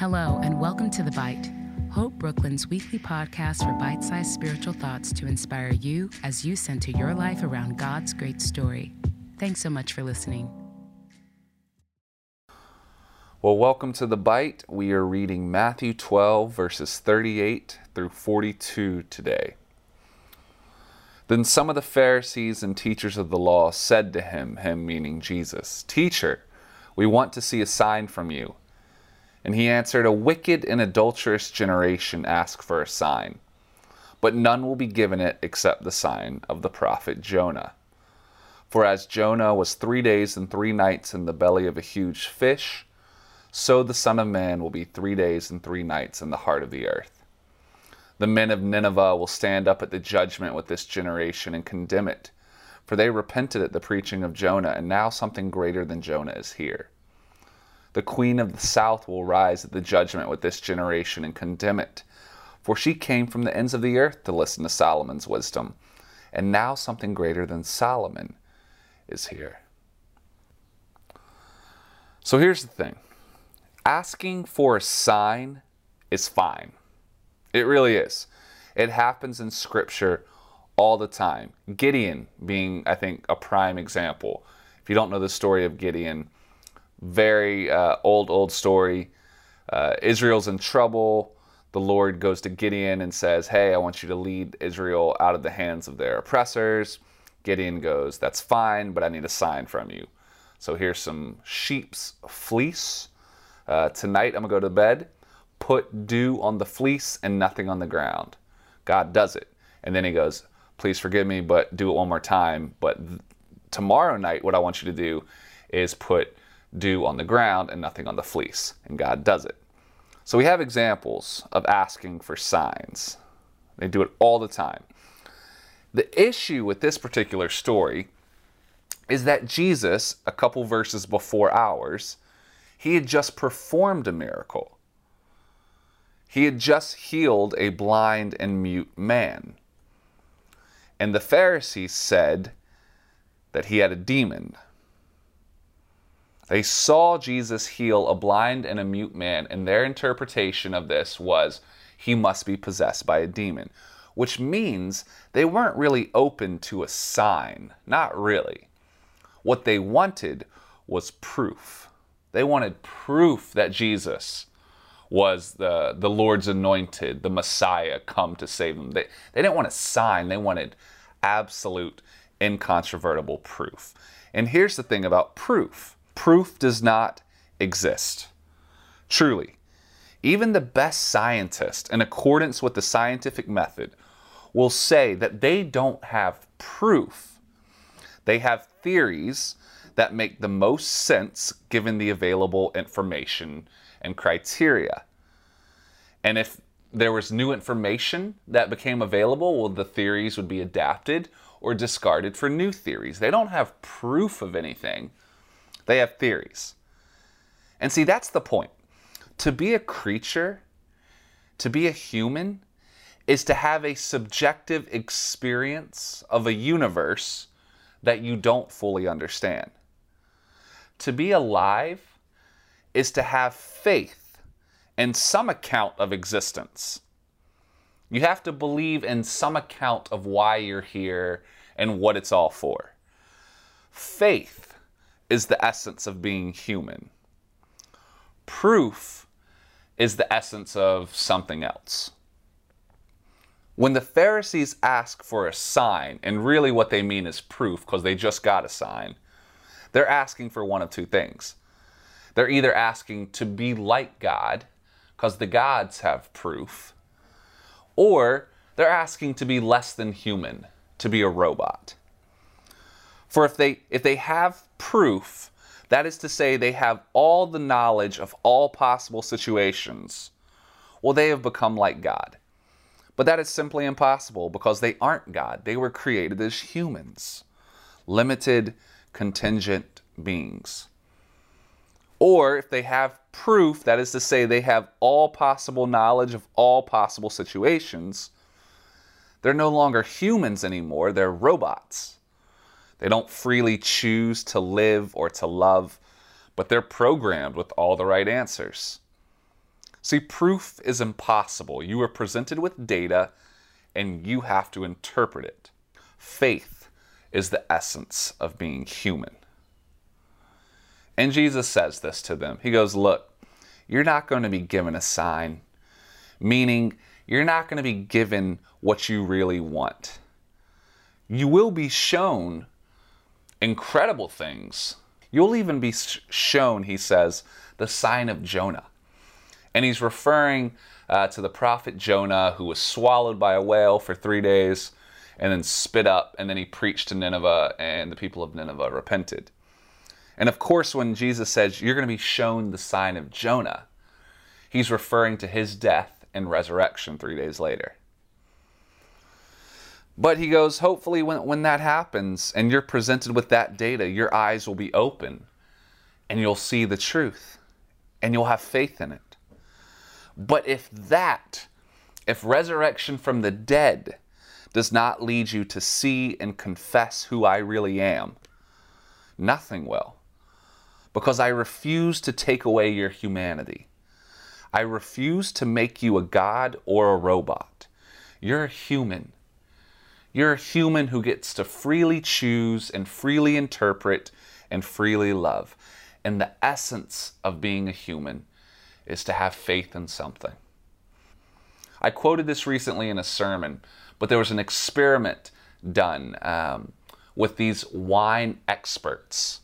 Hello, and welcome to The Bite, Hope Brooklyn's weekly podcast for bite sized spiritual thoughts to inspire you as you center your life around God's great story. Thanks so much for listening. Well, welcome to The Bite. We are reading Matthew 12, verses 38 through 42 today. Then some of the Pharisees and teachers of the law said to him, him meaning Jesus, Teacher, we want to see a sign from you. And he answered, A wicked and adulterous generation ask for a sign, but none will be given it except the sign of the prophet Jonah. For as Jonah was three days and three nights in the belly of a huge fish, so the Son of Man will be three days and three nights in the heart of the earth. The men of Nineveh will stand up at the judgment with this generation and condemn it, for they repented at the preaching of Jonah, and now something greater than Jonah is here. The queen of the south will rise at the judgment with this generation and condemn it. For she came from the ends of the earth to listen to Solomon's wisdom. And now something greater than Solomon is here. So here's the thing asking for a sign is fine. It really is. It happens in Scripture all the time. Gideon being, I think, a prime example. If you don't know the story of Gideon, very uh, old, old story. Uh, Israel's in trouble. The Lord goes to Gideon and says, Hey, I want you to lead Israel out of the hands of their oppressors. Gideon goes, That's fine, but I need a sign from you. So here's some sheep's fleece. Uh, tonight I'm going to go to bed, put dew on the fleece and nothing on the ground. God does it. And then he goes, Please forgive me, but do it one more time. But th- tomorrow night, what I want you to do is put dew on the ground and nothing on the fleece. And God does it. So we have examples of asking for signs. They do it all the time. The issue with this particular story is that Jesus, a couple verses before ours, he had just performed a miracle. He had just healed a blind and mute man. And the Pharisees said that he had a demon. They saw Jesus heal a blind and a mute man, and their interpretation of this was he must be possessed by a demon, which means they weren't really open to a sign. Not really. What they wanted was proof. They wanted proof that Jesus was the, the Lord's anointed, the Messiah come to save them. They, they didn't want a sign, they wanted absolute, incontrovertible proof. And here's the thing about proof proof does not exist. Truly, even the best scientist, in accordance with the scientific method, will say that they don't have proof. They have theories that make the most sense given the available information and criteria. And if there was new information that became available, well, the theories would be adapted or discarded for new theories. They don't have proof of anything. They have theories. And see, that's the point. To be a creature, to be a human, is to have a subjective experience of a universe that you don't fully understand. To be alive is to have faith in some account of existence. You have to believe in some account of why you're here and what it's all for. Faith is the essence of being human. Proof is the essence of something else. When the Pharisees ask for a sign, and really what they mean is proof because they just got a sign, they're asking for one of two things. They're either asking to be like God, because the gods have proof, or they're asking to be less than human, to be a robot. For if they if they have proof, that is to say they have all the knowledge of all possible situations, well they have become like God. But that is simply impossible because they aren't God. They were created as humans, limited, contingent beings. Or if they have proof, that is to say they have all possible knowledge of all possible situations, they're no longer humans anymore, they're robots. They don't freely choose to live or to love, but they're programmed with all the right answers. See, proof is impossible. You are presented with data and you have to interpret it. Faith is the essence of being human. And Jesus says this to them. He goes, Look, you're not going to be given a sign, meaning you're not going to be given what you really want. You will be shown incredible things. You'll even be shown, he says, the sign of Jonah. And he's referring uh, to the prophet Jonah, who was swallowed by a whale for three days and then spit up, and then he preached to Nineveh, and the people of Nineveh repented. And of course, when Jesus says, You're going to be shown the sign of Jonah, he's referring to his death and resurrection three days later. But he goes, hopefully, when, when that happens and you're presented with that data, your eyes will be open and you'll see the truth and you'll have faith in it. But if that, if resurrection from the dead does not lead you to see and confess who I really am, nothing will. Because I refuse to take away your humanity. I refuse to make you a god or a robot. You're a human. You're a human who gets to freely choose and freely interpret and freely love. And the essence of being a human is to have faith in something. I quoted this recently in a sermon, but there was an experiment done um, with these wine experts.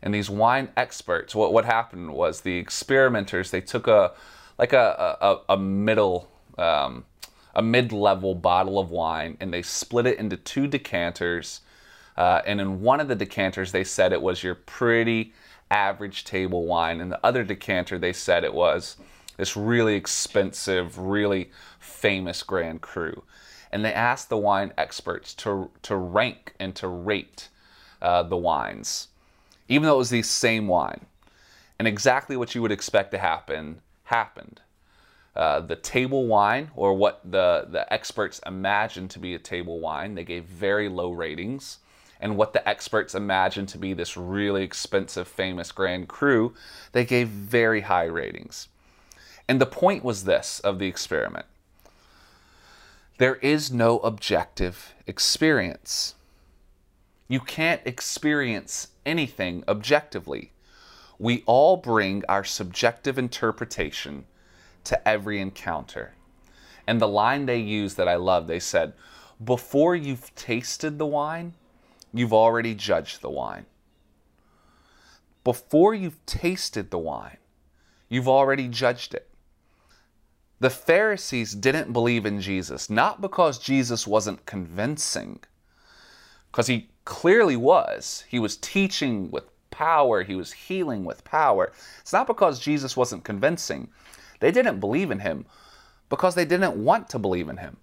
And these wine experts, what, what happened was the experimenters, they took a like a, a, a middle um, a mid-level bottle of wine and they split it into two decanters uh, and in one of the decanters they said it was your pretty average table wine. And the other decanter, they said it was this really expensive, really famous Grand Cru. And they asked the wine experts to, to rank and to rate uh, the wines, even though it was the same wine. And exactly what you would expect to happen happened. Uh, the table wine, or what the, the experts imagined to be a table wine, they gave very low ratings and what the experts imagined to be this really expensive, famous Grand Cru, they gave very high ratings. And the point was this of the experiment there is no objective experience. You can't experience anything objectively. We all bring our subjective interpretation to every encounter. And the line they used that I love, they said, Before you've tasted the wine, you've already judged the wine. Before you've tasted the wine, you've already judged it. The Pharisees didn't believe in Jesus, not because Jesus wasn't convincing, because he clearly was. He was teaching with power, he was healing with power. It's not because Jesus wasn't convincing. They didn't believe in him because they didn't want to believe in him.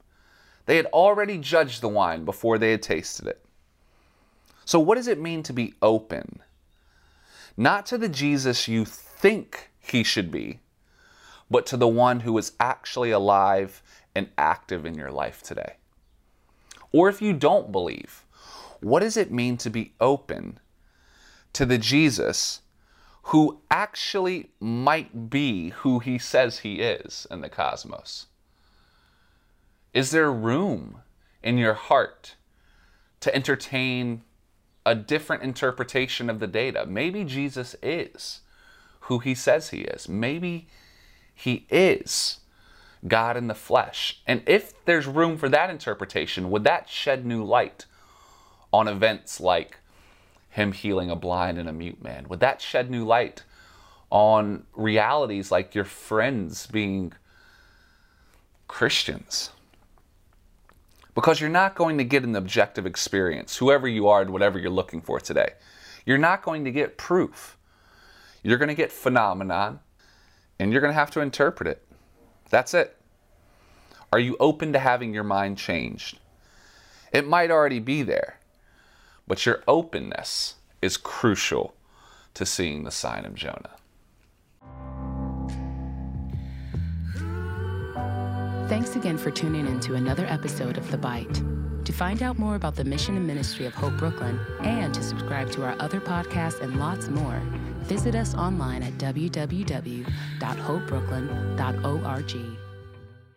They had already judged the wine before they had tasted it. So, what does it mean to be open? Not to the Jesus you think he should be, but to the one who is actually alive and active in your life today. Or if you don't believe, what does it mean to be open to the Jesus who actually might be who he says he is in the cosmos? Is there room in your heart to entertain a different interpretation of the data. Maybe Jesus is who he says he is. Maybe he is God in the flesh. And if there's room for that interpretation, would that shed new light on events like him healing a blind and a mute man? Would that shed new light on realities like your friends being Christians? because you're not going to get an objective experience, whoever you are and whatever you're looking for today. You're not going to get proof. You're going to get phenomenon and you're going to have to interpret it. That's it. Are you open to having your mind changed? It might already be there, but your openness is crucial to seeing the sign of Jonah. Thanks again for tuning in to another episode of The Bite. To find out more about the mission and ministry of Hope Brooklyn and to subscribe to our other podcasts and lots more, Visit us online at www.hopebrooklyn.org.